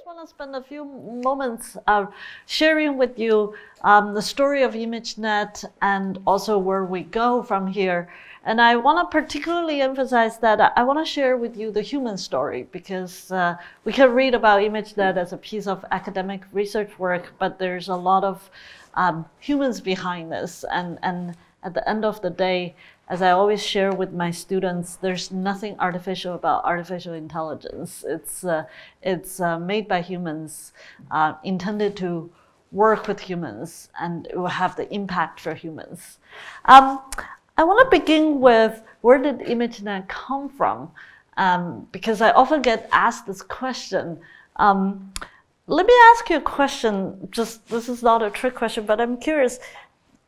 just want to spend a few moments uh, sharing with you um, the story of ImageNet and also where we go from here. And I want to particularly emphasize that I want to share with you the human story because uh, we can read about ImageNet as a piece of academic research work, but there's a lot of um, humans behind this. And, and at the end of the day, as I always share with my students, there's nothing artificial about artificial intelligence. It's, uh, it's uh, made by humans, uh, intended to work with humans, and it will have the impact for humans. Um, I want to begin with where did ImageNet come from? Um, because I often get asked this question. Um, let me ask you a question. Just this is not a trick question, but I'm curious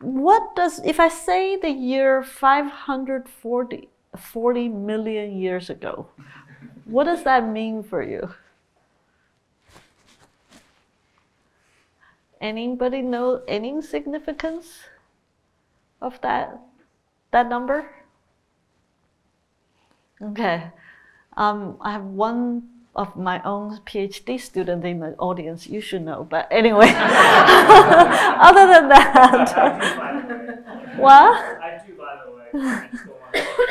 what does, if I say the year 540 40 million years ago, what does that mean for you? Anybody know any significance of that, that number? Okay. Um, I have one of my own PhD student in the audience, you should know. But anyway, other than that, what? I do, by the way.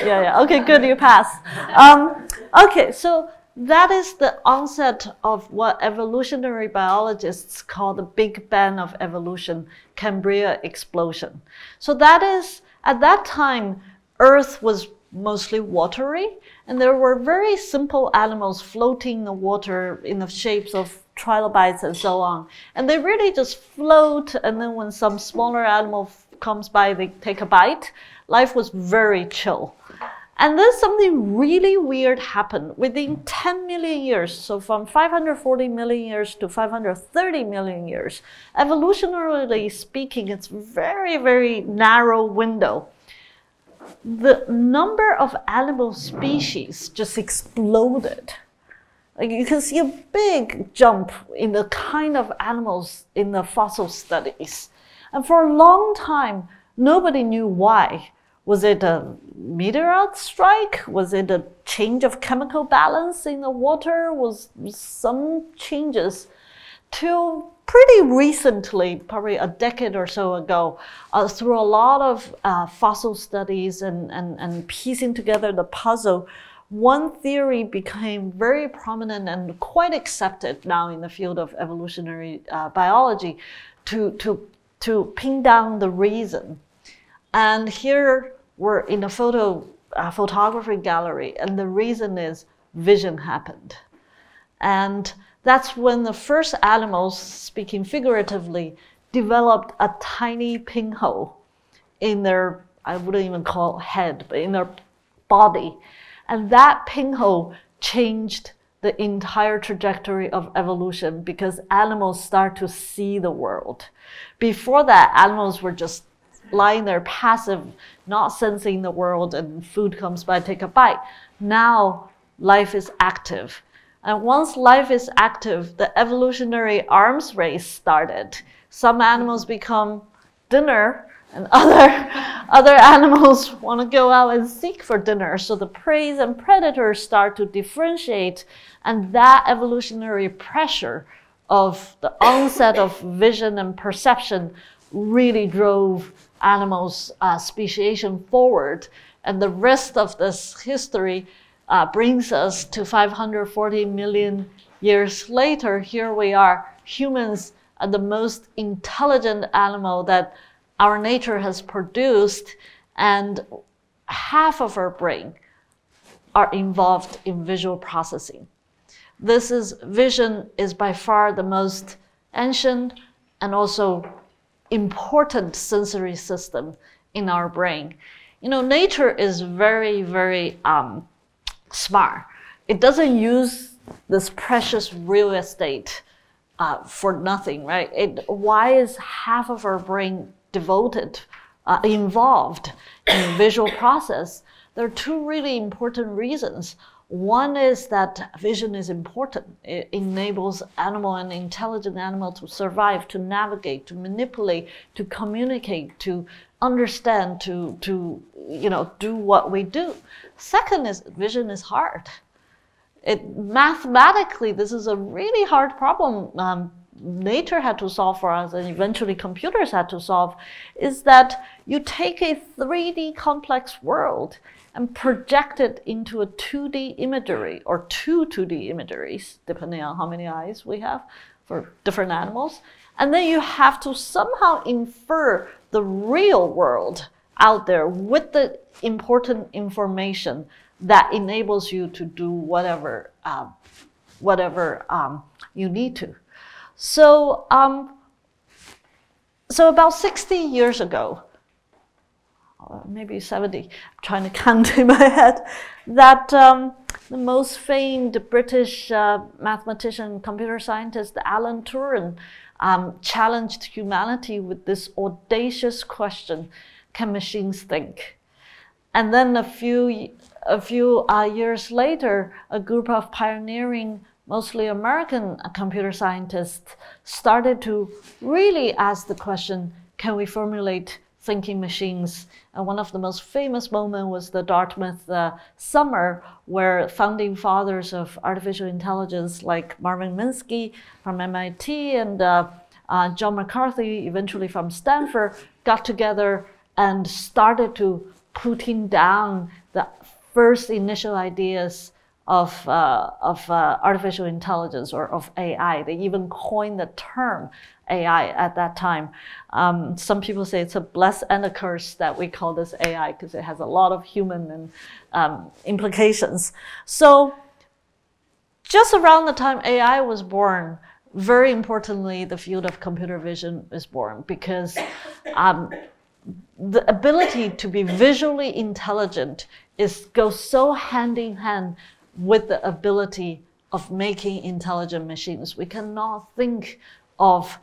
yeah, yeah. Okay, good. You pass. Um, okay, so that is the onset of what evolutionary biologists call the Big Bang of evolution, Cambrian explosion. So that is at that time, Earth was mostly watery, and there were very simple animals floating in the water in the shapes of trilobites and so on. And they really just float, and then when some smaller animal comes by, they take a bite. Life was very chill. And then something really weird happened within 10 million years. So, from 540 million years to 530 million years, evolutionarily speaking, it's very, very narrow window the number of animal species just exploded. Like you can see a big jump in the kind of animals in the fossil studies. And for a long time, nobody knew why. Was it a meteorite strike? Was it a change of chemical balance in the water? Was some changes? Till pretty recently, probably a decade or so ago, uh, through a lot of uh, fossil studies and, and, and piecing together the puzzle, one theory became very prominent and quite accepted now in the field of evolutionary uh, biology to, to, to pin down the reason. And here we're in a photo uh, photography gallery, and the reason is vision happened. And that's when the first animals, speaking figuratively, developed a tiny pinhole in their, I wouldn't even call it head, but in their body. And that pinhole changed the entire trajectory of evolution because animals start to see the world. Before that, animals were just lying there passive, not sensing the world, and food comes by, take a bite. Now, life is active and once life is active, the evolutionary arms race started. Some animals become dinner, and other, other animals want to go out and seek for dinner. So the preys and predators start to differentiate, and that evolutionary pressure of the onset of vision and perception really drove animals' uh, speciation forward. And the rest of this history uh, brings us to 540 million years later. Here we are, humans are the most intelligent animal that our nature has produced, and half of our brain are involved in visual processing. This is vision is by far the most ancient and also important sensory system in our brain. You know, nature is very, very um, smart. It doesn't use this precious real estate uh, for nothing, right? It, why is half of our brain devoted, uh, involved in visual process? There are two really important reasons. One is that vision is important. It enables animal and intelligent animal to survive, to navigate, to manipulate, to communicate, to understand, to, to you know, do what we do. Second is vision is hard. it mathematically, this is a really hard problem. Um, nature had to solve for us and eventually computers had to solve is that you take a 3D complex world and project it into a 2D imagery or two 2D imageries, depending on how many eyes we have for different animals. And then you have to somehow infer the real world out there with the important information that enables you to do whatever, um, whatever um, you need to. So, um, so about 60 years ago, maybe 70, I'm trying to count in my head, that um, the most famed British uh, mathematician, computer scientist, Alan Turing, um, challenged humanity with this audacious question can machines think? And then a few, a few uh, years later, a group of pioneering, mostly American computer scientists started to really ask the question can we formulate thinking machines. And one of the most famous moments was the Dartmouth uh, summer, where founding fathers of artificial intelligence like Marvin Minsky from MIT and uh, uh, John McCarthy, eventually from Stanford, got together and started to putting down the first initial ideas of, uh, of uh, artificial intelligence or of AI. They even coined the term AI at that time. Um, some people say it's a bless and a curse that we call this AI because it has a lot of human and, um, implications. So, just around the time AI was born, very importantly, the field of computer vision is born because um, the ability to be visually intelligent is goes so hand in hand with the ability of making intelligent machines. We cannot think of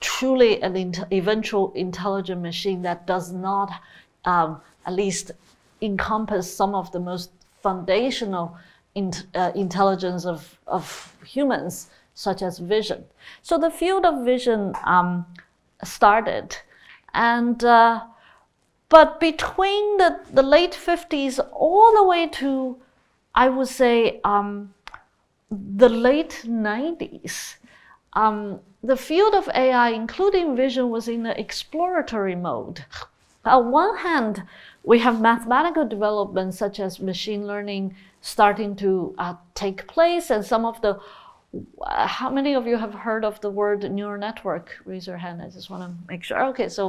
truly an eventual intelligent machine that does not um, at least encompass some of the most foundational in, uh, intelligence of, of humans, such as vision. So the field of vision um, started. And uh, but between the, the late 50s all the way to, I would say, um, the late 90s, um, the field of AI, including vision, was in an exploratory mode. On one hand, we have mathematical developments such as machine learning starting to uh, take place, and some of the uh, how many of you have heard of the word neural network? Raise your hand. I just want to make sure. Okay, so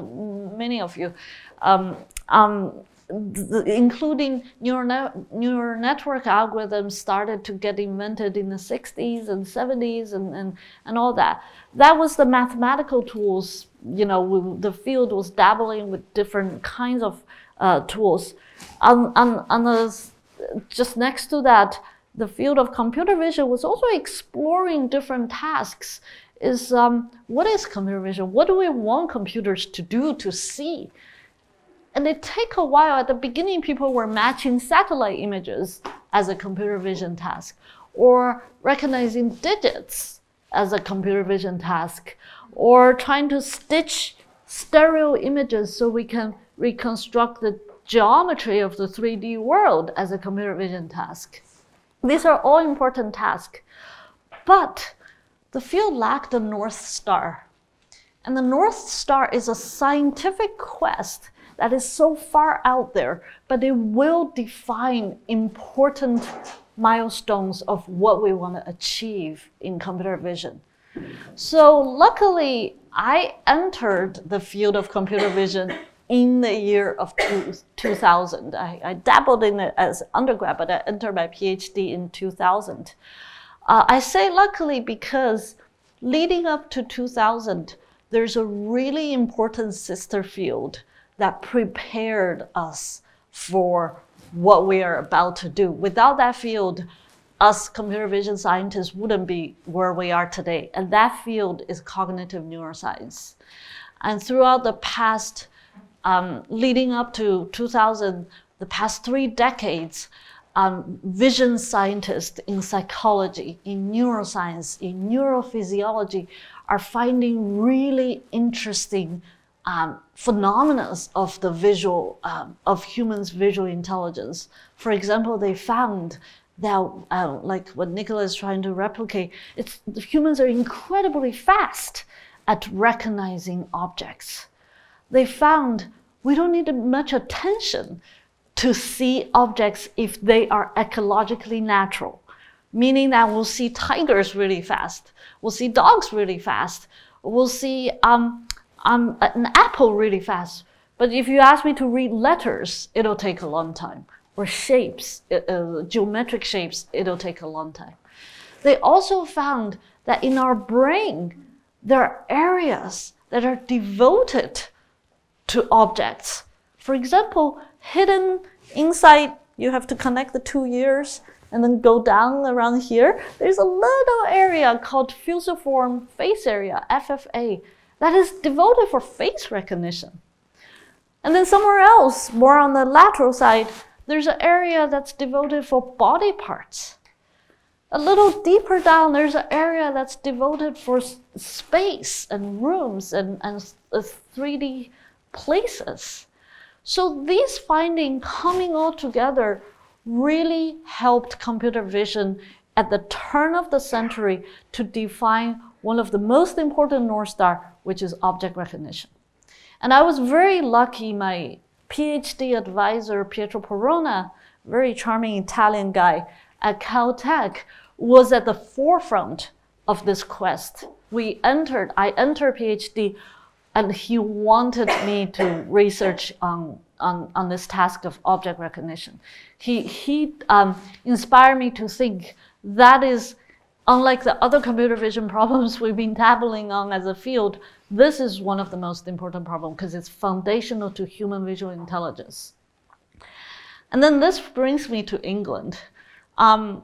many of you, um, um, including neural, ne neural network algorithms, started to get invented in the 60s and 70s and, and, and all that. That was the mathematical tools. You know, we, the field was dabbling with different kinds of uh, tools. On, on, on the, just next to that, the field of computer vision was also exploring different tasks. Is um, what is computer vision? What do we want computers to do to see? And it take a while. At the beginning, people were matching satellite images as a computer vision task, or recognizing digits as a computer vision task, or trying to stitch stereo images so we can reconstruct the geometry of the 3D world as a computer vision task. These are all important tasks. But the field lacked the North Star. And the North Star is a scientific quest that is so far out there, but it will define important milestones of what we want to achieve in computer vision. So, luckily, I entered the field of computer vision in the year of two, 2000. I, I, dabbled in it as undergrad, but I entered my PhD in 2000. Uh, I say luckily because leading up to 2000, there's a really important sister field that prepared us for what we are about to do. Without that field, us computer vision scientists wouldn't be where we are today. And that field is cognitive neuroscience. And throughout the past um, leading up to 2000, the past three decades, um, vision scientists in psychology, in neuroscience, in neurophysiology are finding really interesting um, phenomena of the visual, um, of humans' visual intelligence. For example, they found that, uh, like what Nicola is trying to replicate, it's humans are incredibly fast at recognizing objects. They found we don't need much attention to see objects if they are ecologically natural, meaning that we'll see tigers really fast, we'll see dogs really fast, we'll see um, um, an apple really fast. But if you ask me to read letters, it'll take a long time. Or shapes, uh, uh, geometric shapes, it'll take a long time. They also found that in our brain, there are areas that are devoted to objects. For example, hidden inside, you have to connect the two ears and then go down around here. There's a little area called fusiform face area, FFA, that is devoted for face recognition. And then somewhere else, more on the lateral side, there's an area that's devoted for body parts. A little deeper down, there's an area that's devoted for space and rooms and, and 3D places. So these findings coming all together really helped computer vision at the turn of the century to define one of the most important North Star, which is object recognition. And I was very lucky, my PhD advisor, Pietro Perona, very charming Italian guy at Caltech, was at the forefront of this quest. We entered, I entered PhD, and he wanted me to research on, on, on this task of object recognition. He, he um, inspired me to think that is unlike the other computer vision problems we've been dabbling on as a field, this is one of the most important problems because it's foundational to human visual intelligence. And then this brings me to England. Um,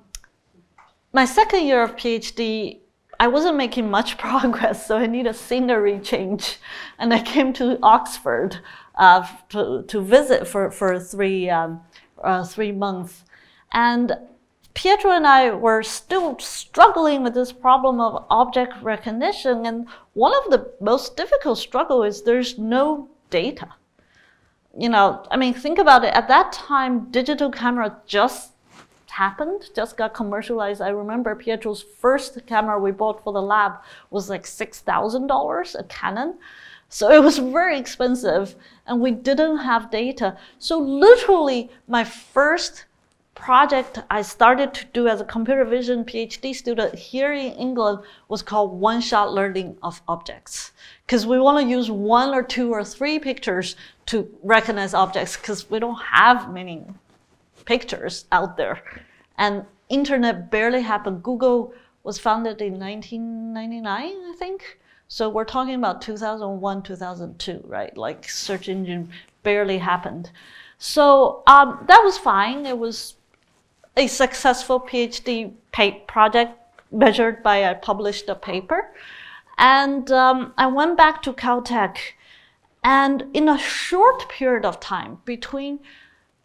my second year of PhD, I wasn't making much progress, so I need a scenery change. And I came to Oxford uh, to, to visit for, for three, um, uh, three months. And Pietro and I were still struggling with this problem of object recognition. And one of the most difficult struggle is there's no data. You know, I mean, think about it. At that time, digital camera just happened, just got commercialized. I remember Pietro's first camera we bought for the lab was like $6,000, a Canon. So it was very expensive and we didn't have data. So literally my first project I started to do as a computer vision PhD student here in England was called one shot learning of objects. Because we want to use one or two or three pictures to recognize objects because we don't have many pictures out there. And internet barely happened. Google was founded in 1999, I think. So we're talking about 2001, 2002, right? Like search engine barely happened. So um, that was fine. It was a successful PhD project measured by I published a paper. And um, I went back to Caltech. And in a short period of time, between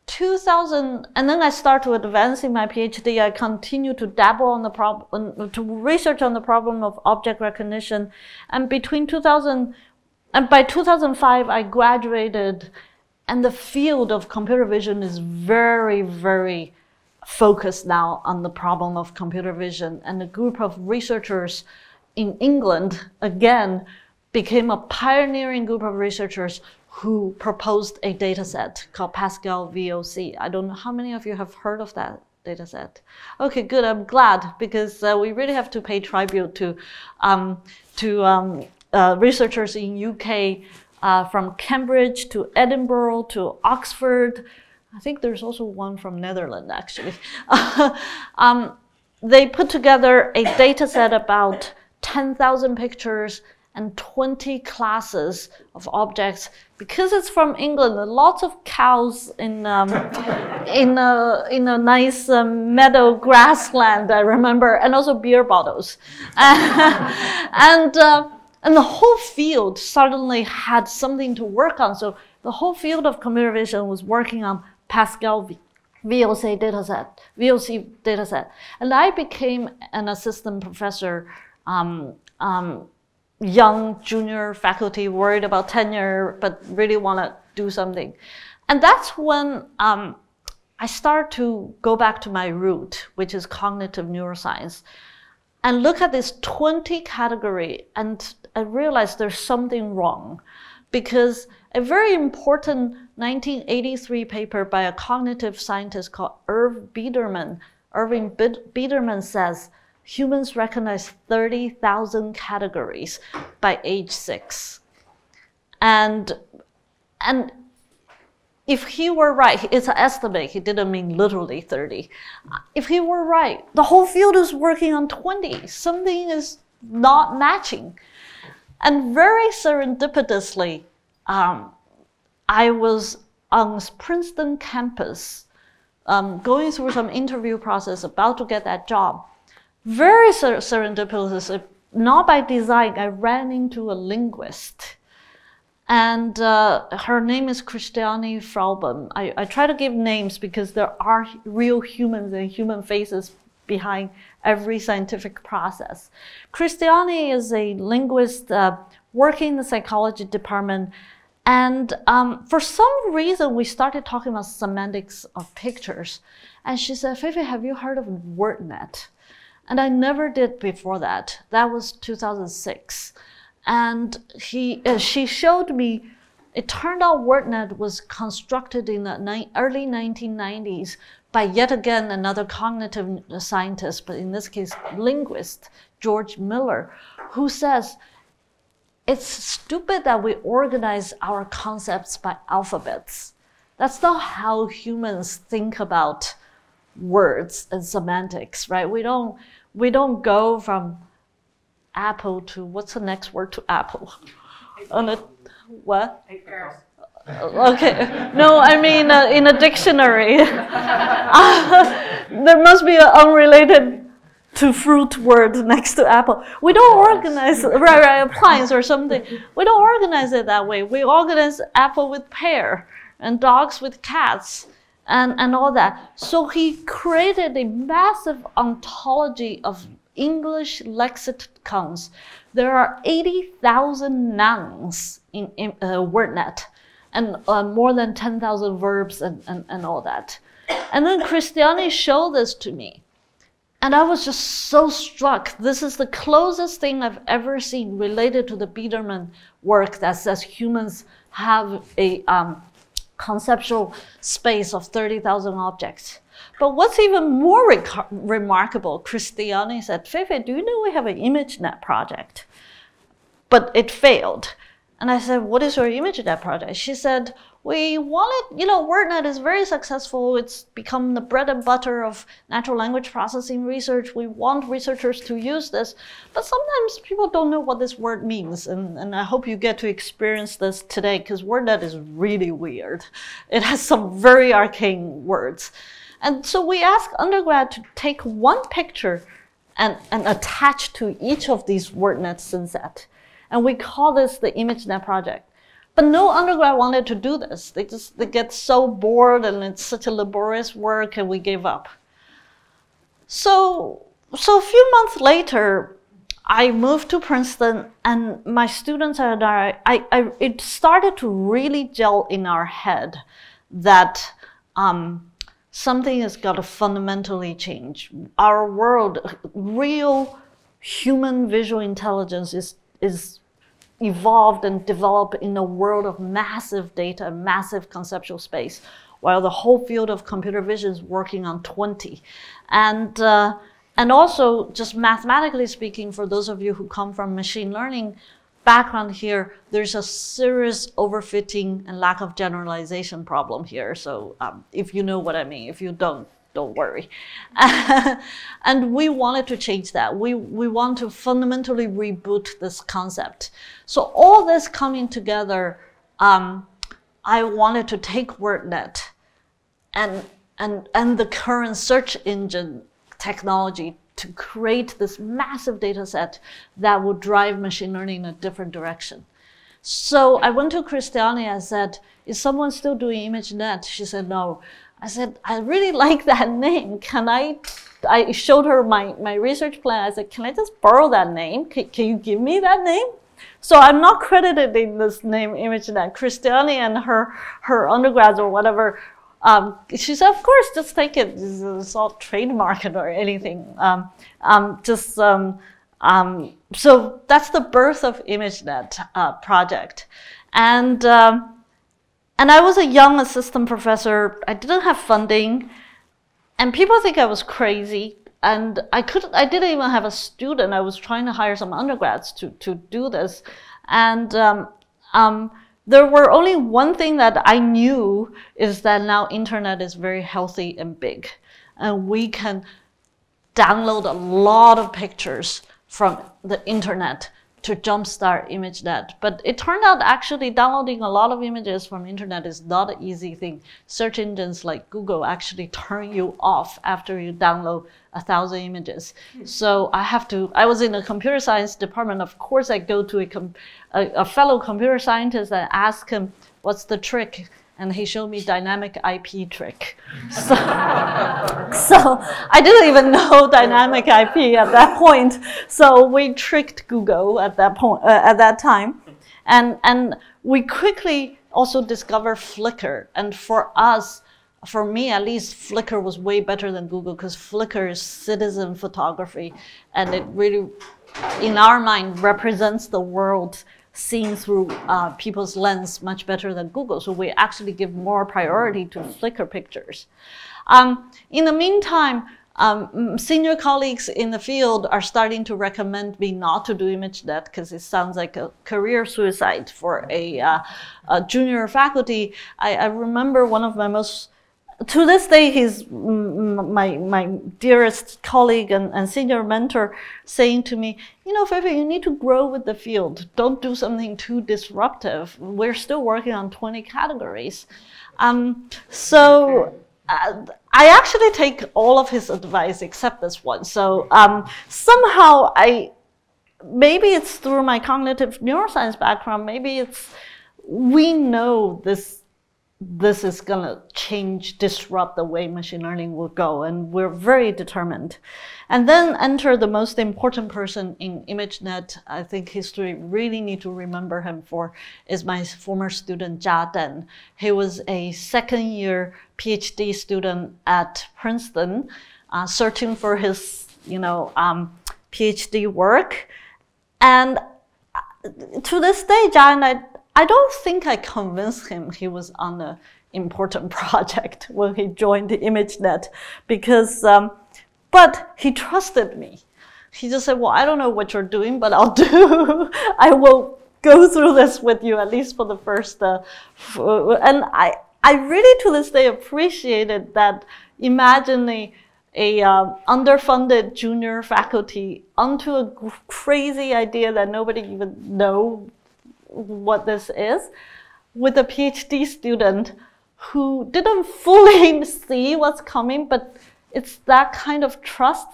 2000, and then I started to advance in my PhD, I continued to dabble on the problem, to research on the problem of object recognition. And between 2000, and by 2005, I graduated, and the field of computer vision is very, very focused now on the problem of computer vision. And a group of researchers in England, again, became a pioneering group of researchers who proposed a data set called Pascal VOC. I don't know how many of you have heard of that data set. Okay, good. I'm glad because uh, we really have to pay tribute to um, to um, uh, researchers in UK uh, from Cambridge to Edinburgh to Oxford I think there's also one from Netherlands actually. um, they put together a data set about 10,000 pictures and 20 classes of objects because it's from England. Lots of cows in um, in a in a nice um, meadow grassland. I remember, and also beer bottles, and uh, and the whole field suddenly had something to work on. So the whole field of computer vision was working on Pascal VOC dataset, VOC dataset. And I became an assistant professor, um, um, young junior faculty, worried about tenure, but really want to do something. And that's when um, I start to go back to my root, which is cognitive neuroscience, and look at this 20 category, and I realize there's something wrong because a very important 1983 paper by a cognitive scientist called Irv Biederman, Irving Biederman says humans recognize 30,000 categories by age six. And, and if he were right, it's an estimate, he didn't mean literally 30. If he were right, the whole field is working on 20. Something is not matching. And very serendipitously, um, I was on Princeton campus um, going through some interview process, about to get that job. Very ser- serendipitous, not by design, I ran into a linguist. And uh, her name is Christiane Fellbaum. I, I try to give names because there are real humans and human faces behind every scientific process. Christiane is a linguist uh, working in the psychology department and um, for some reason, we started talking about semantics of pictures. And she said, Feifei, have you heard of WordNet? And I never did before that. That was 2006. And he, uh, she showed me, it turned out WordNet was constructed in the early 1990s by yet again another cognitive scientist, but in this case, linguist, George Miller, who says it's stupid that we organize our concepts by alphabets. That's not how humans think about words and semantics, right? We don't we don't go from apple to what's the next word to apple? On a what? Okay. No, I mean uh, in a dictionary. there must be an unrelated to fruit word next to apple. We don't organize right, right appliance or something. We don't organize it that way. We organize apple with pear and dogs with cats and, and all that. So he created a massive ontology of English lexicons. There are 80,000 nouns in, in uh, WordNet and uh, more than 10,000 verbs and, and, and all that. And then Christiane showed this to me. And I was just so struck. This is the closest thing I've ever seen related to the Biederman work that says humans have a um, conceptual space of 30,000 objects. But what's even more remarkable, Christiane said, Feifei, do you know we have an ImageNet project? But it failed. And I said, What is your image of that project? She said, we wanted, you know, WordNet is very successful. It's become the bread and butter of natural language processing research. We want researchers to use this, but sometimes people don't know what this word means. And, and I hope you get to experience this today because WordNet is really weird. It has some very arcane words. And so we ask undergrad to take one picture and, and attach to each of these WordNet synset. And we call this the ImageNet project. But no undergrad wanted to do this. They just they get so bored and it's such a laborious work and we gave up. So so a few months later, I moved to Princeton and my students and I, I, I it started to really gel in our head that um, something has got to fundamentally change. Our world, real human visual intelligence is, is evolved and developed in a world of massive data, massive conceptual space, while the whole field of computer vision is working on 20. And, uh, and also, just mathematically speaking, for those of you who come from machine learning background here, there's a serious overfitting and lack of generalization problem here. So um, if you know what I mean, if you don't, don't worry. and we wanted to change that. We, we want to fundamentally reboot this concept. So all this coming together, um, I wanted to take WordNet and, and, and the current search engine technology to create this massive data set that would drive machine learning in a different direction. So I went to Christiane and said, is someone still doing ImageNet? She said, no. I said, I really like that name. Can I? I showed her my, my research plan. I said, Can I just borrow that name? Can, can you give me that name? So I'm not credited in this name ImageNet. Christiane and her, her undergrads or whatever um, she said, of course, just take it. It's not trademarked or anything. Um, um, just um, um, so that's the birth of ImageNet uh, project, and um, and I was a young assistant professor. I didn't have funding, and people think I was crazy. And I couldn't, I didn't even have a student. I was trying to hire some undergrads to to do this, and um, um, there were only one thing that I knew is that now internet is very healthy and big, and we can download a lot of pictures from the internet to jumpstart ImageNet. But it turned out actually downloading a lot of images from internet is not an easy thing. Search engines like Google actually turn you off after you download a thousand images. Hmm. So I have to, I was in the computer science department. Of course, I go to a, a, a fellow computer scientist and ask him, what's the trick? And he showed me dynamic IP trick. So, so I didn't even know dynamic IP at that point. So we tricked Google at that point uh, at that time, and and we quickly also discovered Flickr. And for us, for me at least, Flickr was way better than Google because Flickr is citizen photography, and it really, in our mind, represents the world seen through uh, people's lens much better than Google. So we actually give more priority to Flickr pictures. Um, in the meantime, um, senior colleagues in the field are starting to recommend me not to do ImageNet because it sounds like a career suicide for a, uh, a junior faculty. I, I, remember one of my most to this day, he's my, my dearest colleague and, and senior mentor saying to me, you know, Feifei, you need to grow with the field. Don't do something too disruptive. We're still working on 20 categories. Um, so uh, I actually take all of his advice except this one. So um, somehow I, maybe it's through my cognitive neuroscience background, maybe it's, we know this this is going to change, disrupt the way machine learning will go. And we're very determined. And then enter the most important person in ImageNet. I think history really need to remember him for is my former student Jia Deng. He was a second year PhD student at Princeton, uh, searching for his, you know, um, PhD work. And uh, to this day, Jia and I I don't think I convinced him he was on an important project when he joined the ImageNet because, um, but he trusted me. He just said, well, I don't know what you're doing, but I'll do, I will go through this with you at least for the first, uh, and I, I really to this day appreciated that imagining a uh, underfunded junior faculty onto a crazy idea that nobody even know what this is with a PhD student who didn't fully see what's coming, but it's that kind of trust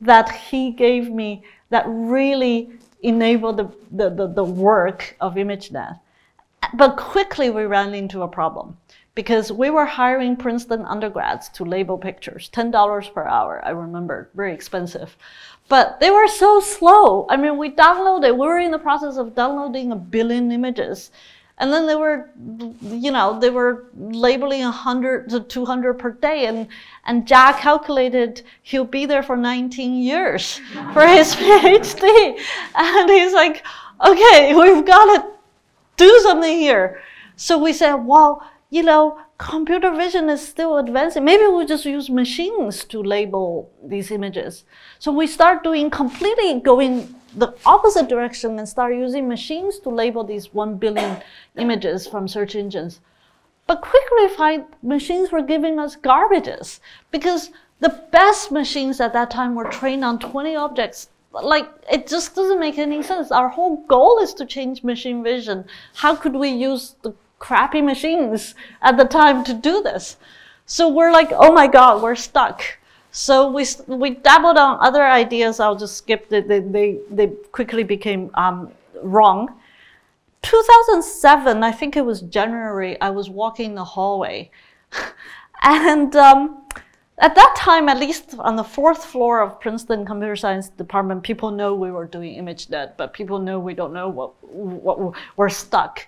that he gave me that really enabled the, the, the, the work of ImageNet. But quickly we ran into a problem because we were hiring Princeton undergrads to label pictures, $10 per hour, I remember, very expensive. But they were so slow. I mean, we downloaded, we were in the process of downloading a billion images. And then they were, you know, they were labeling 100 to 200 per day. And, and Jack calculated he'll be there for 19 years for his PhD. And he's like, okay, we've got to do something here. So we said, well, you know, computer vision is still advancing. Maybe we'll just use machines to label these images. So we start doing completely going the opposite direction and start using machines to label these 1 billion images from search engines. But quickly find machines were giving us garbages because the best machines at that time were trained on 20 objects. Like, it just doesn't make any sense. Our whole goal is to change machine vision. How could we use the crappy machines at the time to do this. So we're like, oh my God, we're stuck. So we, we dabbled on other ideas. I'll just skip it. They, they, they quickly became um, wrong. 2007, I think it was January, I was walking the hallway. and um, at that time, at least on the fourth floor of Princeton Computer Science Department, people know we were doing ImageNet, but people know we don't know what, what we're stuck.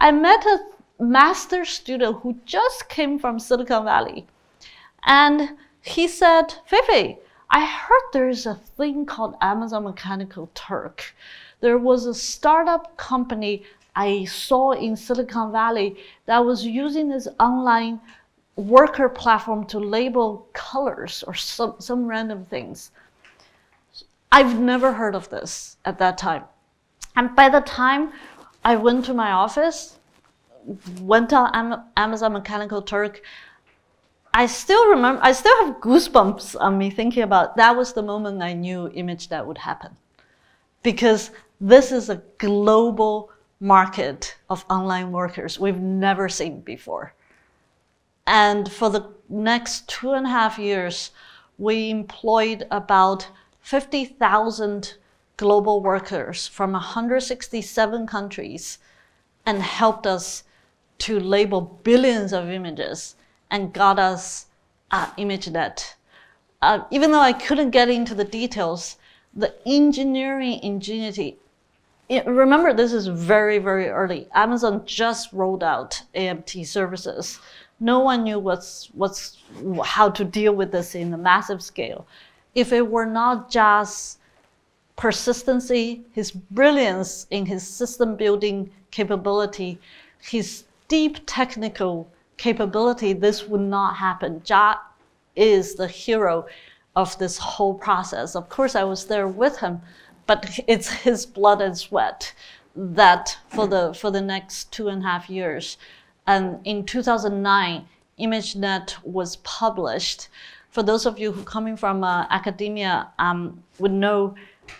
I met a master student who just came from Silicon Valley. And he said, Feifei, I heard there's a thing called Amazon Mechanical Turk. There was a startup company I saw in Silicon Valley that was using this online worker platform to label colors or some, some random things. I've never heard of this at that time. And by the time I went to my office, went on Amazon Mechanical Turk, I still remember, I still have goosebumps on me thinking about that was the moment I knew ImageNet would happen. Because this is a global market of online workers we've never seen before. And for the next two and a half years, we employed about 50,000 global workers from 167 countries and helped us to label billions of images and got us uh, ImageNet. Uh, even though I couldn't get into the details, the engineering ingenuity. It, remember, this is very, very early. Amazon just rolled out AMT services. No one knew what's, what's, how to deal with this in a massive scale. If it were not just persistency, his brilliance in his system building capability, his deep technical capability, this would not happen. Jia is the hero of this whole process. Of course, I was there with him, but it's his blood and sweat that for the for the next two and a half years. And in 2009, ImageNet was published. For those of you who coming from uh, academia um, would know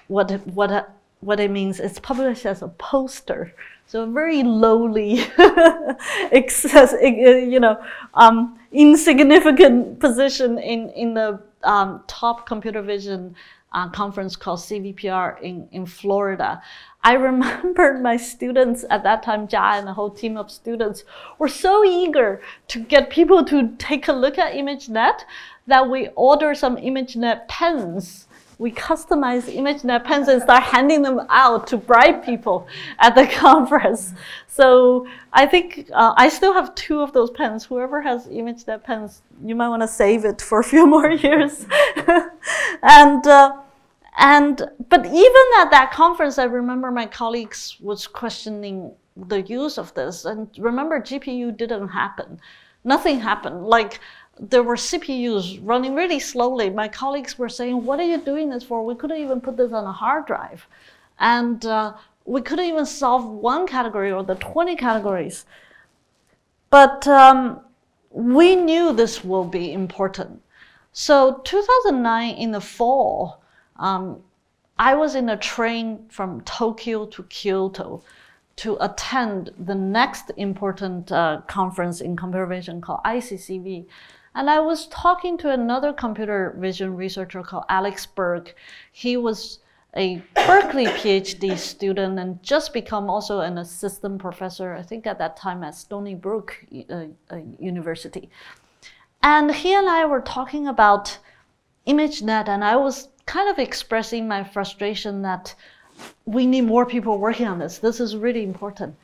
what what what it means. It's published as a poster so a very lowly, excess, you know, um, insignificant position in, in the um, top computer vision uh, conference called CVPR in, in Florida. I remember my students at that time, Jia and the whole team of students were so eager to get people to take a look at ImageNet that we ordered some ImageNet pens we customize ImageNet pens and start handing them out to bribe people at the conference. So I think uh, I still have two of those pens. Whoever has ImageNet pens, you might want to save it for a few more years. and uh, and but even at that conference, I remember my colleagues was questioning the use of this. And remember, GPU didn't happen. Nothing happened. Like there were CPUs running really slowly. My colleagues were saying, What are you doing this for? We couldn't even put this on a hard drive. And uh, we couldn't even solve one category or the 20 categories. But um, we knew this will be important. So, 2009 in the fall, um, I was in a train from Tokyo to Kyoto to attend the next important uh, conference in computer vision called ICCV. And I was talking to another computer vision researcher called Alex Berg. He was a Berkeley PhD student and just become also an assistant professor, I think at that time at Stony Brook uh, uh, University. And he and I were talking about ImageNet, and I was kind of expressing my frustration that we need more people working on this. This is really important.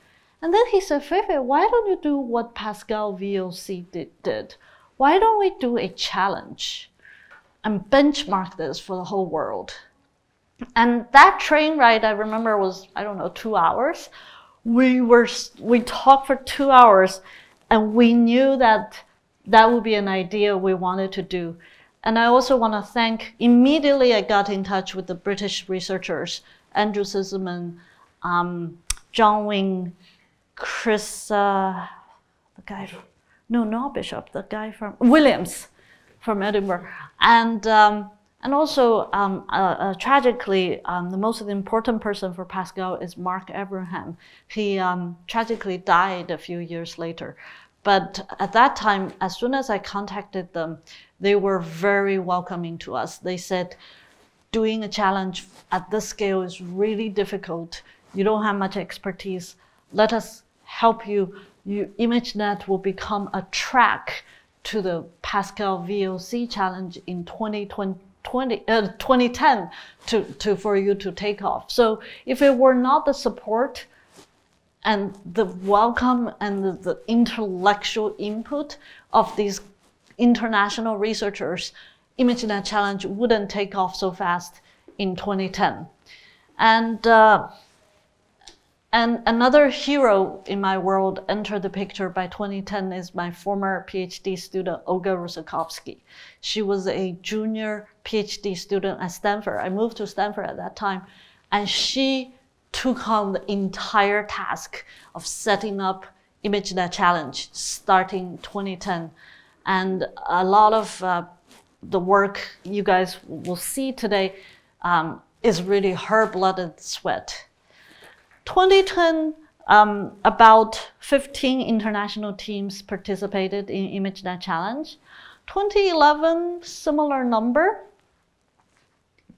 And then he said, Feifei, why don't you do what Pascal VOC did? did? Why don't we do a challenge and benchmark this for the whole world? And that train ride, I remember, was, I don't know, two hours. We were, we talked for two hours and we knew that that would be an idea we wanted to do. And I also want to thank, immediately I got in touch with the British researchers, Andrew Zisserman, um, John Winn, Chris, uh, the guy no, not Bishop, the guy from Williams from Edinburgh. And, um, and also, um, uh, uh, tragically, um, the most important person for Pascal is Mark Everingham. He um, tragically died a few years later. But at that time, as soon as I contacted them, they were very welcoming to us. They said, doing a challenge at this scale is really difficult. You don't have much expertise. Let us help you you, ImageNet will become a track to the Pascal VOC challenge in 2020. 20, uh, 2010 to, to, for you to take off. So if it were not the support and the welcome and the, the intellectual input of these international researchers, ImageNet Challenge wouldn't take off so fast in 2010. And, uh, and another hero in my world entered the picture by 2010 is my former PhD student, Olga Russakovsky. She was a junior PhD student at Stanford. I moved to Stanford at that time, and she took on the entire task of setting up ImageNet Challenge starting 2010. And a lot of uh, the work you guys will see today um, is really her blood and sweat. 2010, um, about 15 international teams participated in ImageNet Challenge. 2011, similar number.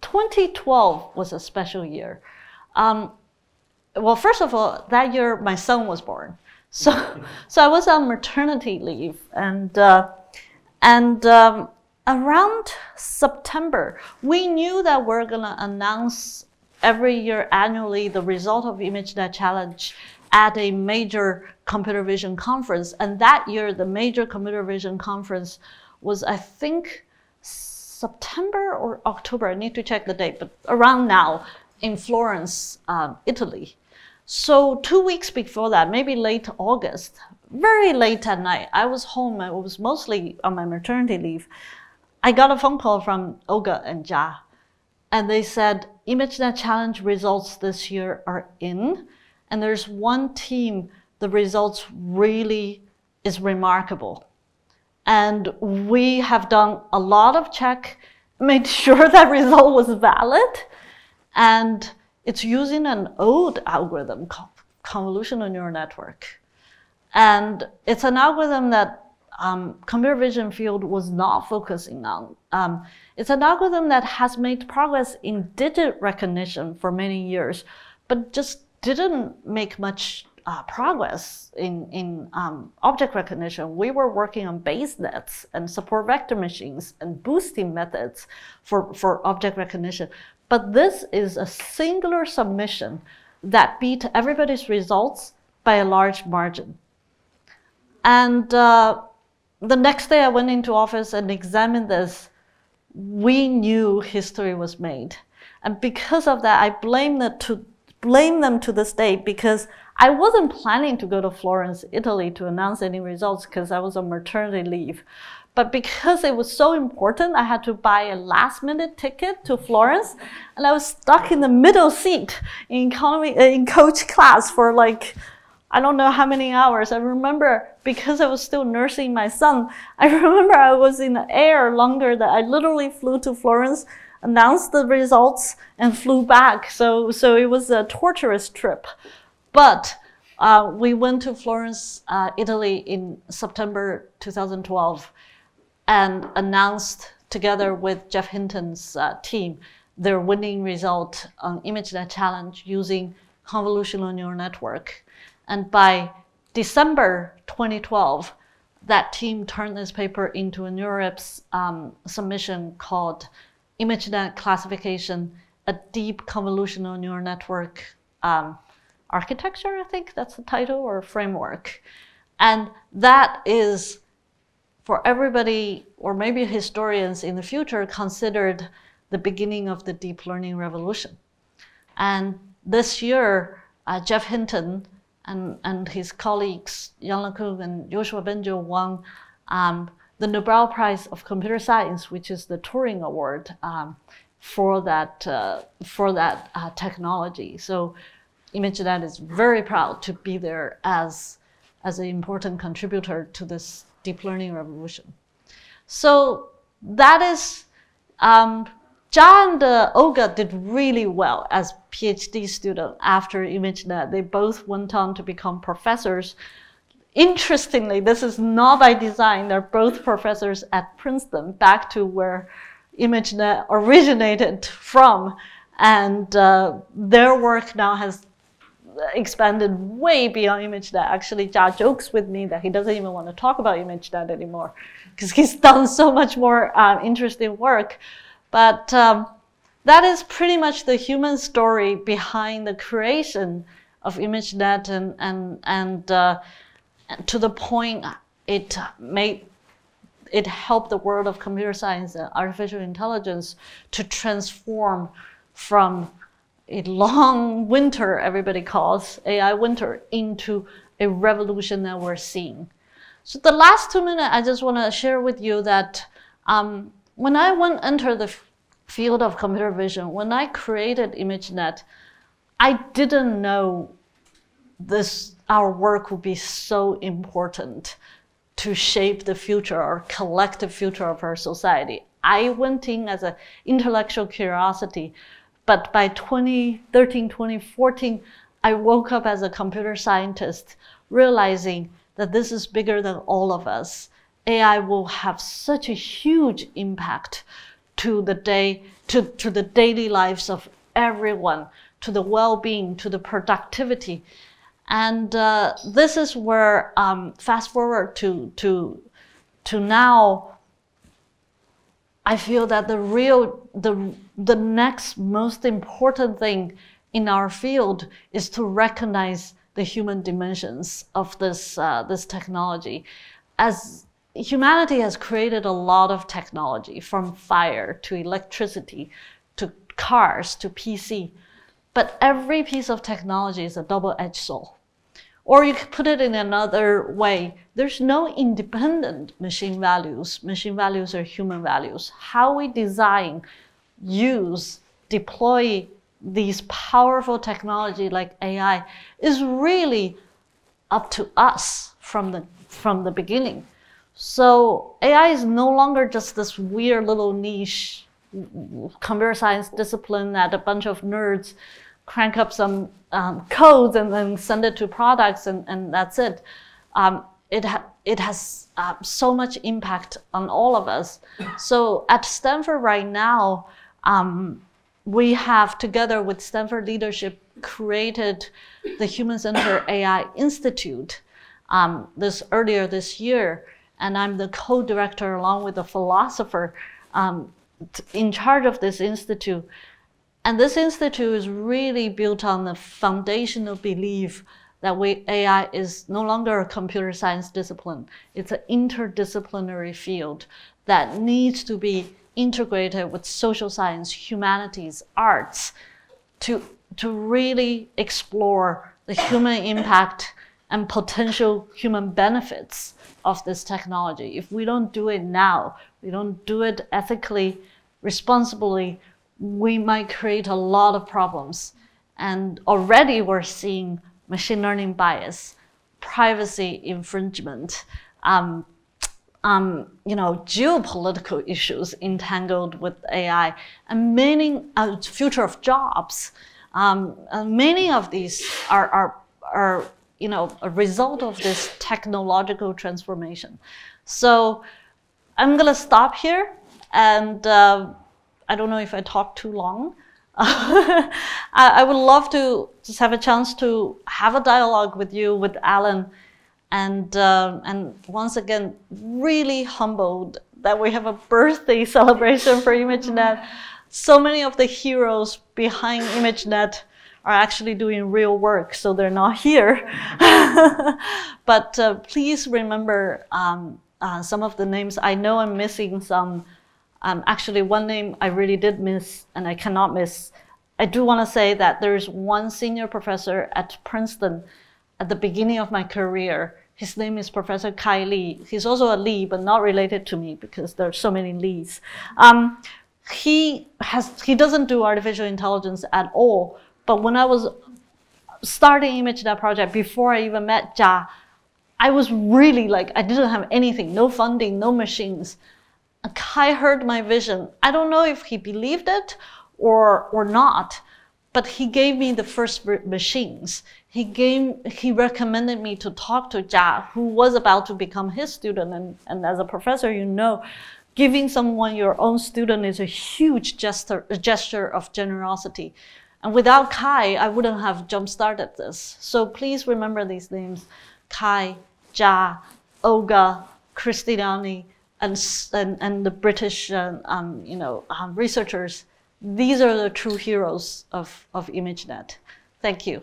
2012 was a special year. Um, well, first of all, that year my son was born. So, so I was on maternity leave, and uh, and um, around September, we knew that we're gonna announce every year annually the result of ImageNet Challenge at a major computer vision conference. And that year, the major computer vision conference was, I think, September or October. I need to check the date, but around now in Florence, um, Italy. So two weeks before that, maybe late August, very late at night, I was home. I was mostly on my maternity leave. I got a phone call from Olga and Jia, and they said ImageNet Challenge results this year are in, and there's one team the results really is remarkable, and we have done a lot of check, made sure that result was valid, and it's using an old algorithm convolutional neural network. And it's an algorithm that um, computer vision field was not focusing on. Um, it's an algorithm that has made progress in digit recognition for many years, but just didn't make much uh, progress in, in um, object recognition. We were working on Bayes nets and support vector machines and boosting methods for, for object recognition. But this is a singular submission that beat everybody's results by a large margin. And uh, the next day I went into office and examined this. We knew history was made. And because of that, I blame, them to, blame them to this day because I wasn't planning to go to Florence, Italy to announce any results because I was on maternity leave. But because it was so important, I had to buy a last minute ticket to Florence. And I was stuck in the middle seat in economy, in coach class for like, I don't know how many hours. I remember because I was still nursing my son, I remember I was in the air longer that I literally flew to Florence, announced the results and flew back. So, so it was a torturous trip. But uh, we went to Florence, uh, Italy in September 2012 and announced together with Geoff Hinton's uh, team their winning result on ImageNet Challenge using convolutional neural network. And by December 2012, that team turned this paper into a NeurIPS um, submission called ImageNet Classification, a Deep Convolutional Neural Network um, Architecture, I think that's the title, or framework. And that is for everybody, or maybe historians in the future, considered the beginning of the deep learning revolution. And this year, uh, Geoff Hinton and, and his colleagues, Yann LeCun and Yoshua Bengio, won um, the Nobel Prize of Computer Science, which is the Turing Award um, for that, uh, for that uh, technology. So ImageNet is very proud to be there as, as an important contributor to this deep learning revolution. So that is, um, Jia and Olga did really well as PhD student after ImageNet. They both went on to become professors. Interestingly, this is not by design. They're both professors at Princeton, back to where ImageNet originated from. And uh, their work now has expanded way beyond ImageNet. Actually, Jia jokes with me that he doesn't even want to talk about ImageNet anymore because he's done so much more uh, interesting work. But um, that is pretty much the human story behind the creation of ImageNet and and and uh, to the point it made it helped the world of computer science and artificial intelligence to transform from a long winter, everybody calls AI winter, into a revolution that we're seeing. So the last two minutes, I just want to share with you that um, when I went enter the field of computer vision, when I created ImageNet, I didn't know this our work would be so important to shape the future or collective future of our society. I went in as an intellectual curiosity, but by 2013, 2014, I woke up as a computer scientist, realizing that this is bigger than all of us. AI will have such a huge impact to the day, to, to the daily lives of everyone, to the well-being, to the productivity. And uh, this is where, um, fast forward to, to, to now, I feel that the real, the, the next most important thing in our field is to recognize the human dimensions of this, uh, this technology. As humanity has created a lot of technology from fire to electricity to cars to PC, but every piece of technology is a double-edged sword. Or you could put it in another way. There's no independent machine values. Machine values are human values. How we design, use, deploy these powerful technology like AI is really up to us from the, from the beginning. So AI is no longer just this weird little niche computer science discipline that a bunch of nerds crank up some um, codes and then send it to products and, and that's it. Um, it, ha it has uh, so much impact on all of us. So at Stanford right now, um, we have together with Stanford leadership created the Human Centered AI Institute um, this earlier this year, and I'm the co-director along with a philosopher um, in charge of this institute. And this institute is really built on the foundational belief that we, AI is no longer a computer science discipline. It's an interdisciplinary field that needs to be integrated with social science, humanities, arts to, to really explore the human impact and potential human benefits of this technology. If we don't do it now, we don't do it ethically, responsibly, we might create a lot of problems. And already we're seeing machine learning bias, privacy infringement, um, um, you know, geopolitical issues entangled with AI, and many uh, future of jobs. Um, many of these are, are, are, you know, a result of this technological transformation. So I'm going to stop here and. Uh, I don't know if I talk too long. I, I, would love to just have a chance to have a dialogue with you, with Alan, and uh, and once again, really humbled that we have a birthday celebration for ImageNet. So many of the heroes behind ImageNet are actually doing real work, so they're not here. but uh, please remember um, uh, some of the names. I know I'm missing some. Um, actually, one name I really did miss and I cannot miss. I do want to say that there's one senior professor at Princeton at the beginning of my career. His name is Professor Kai Li. He's also a Li, but not related to me because there are so many Lis. Um, he has he doesn't do artificial intelligence at all. But when I was starting ImageNet project before I even met Jia, I was really like I didn't have anything, no funding, no machines. Kai heard my vision. I don't know if he believed it or, or not, but he gave me the first machines. He gave, he recommended me to talk to Jia, who was about to become his student. And, and as a professor, you know, giving someone your own student is a huge gesture, a gesture of generosity. And without Kai, I wouldn't have jump-started this. So please remember these names, Kai, Jia, Olga, Christiane, and, and, and the British uh, um, you know, um, researchers, these are the true heroes of, of ImageNet. Thank you.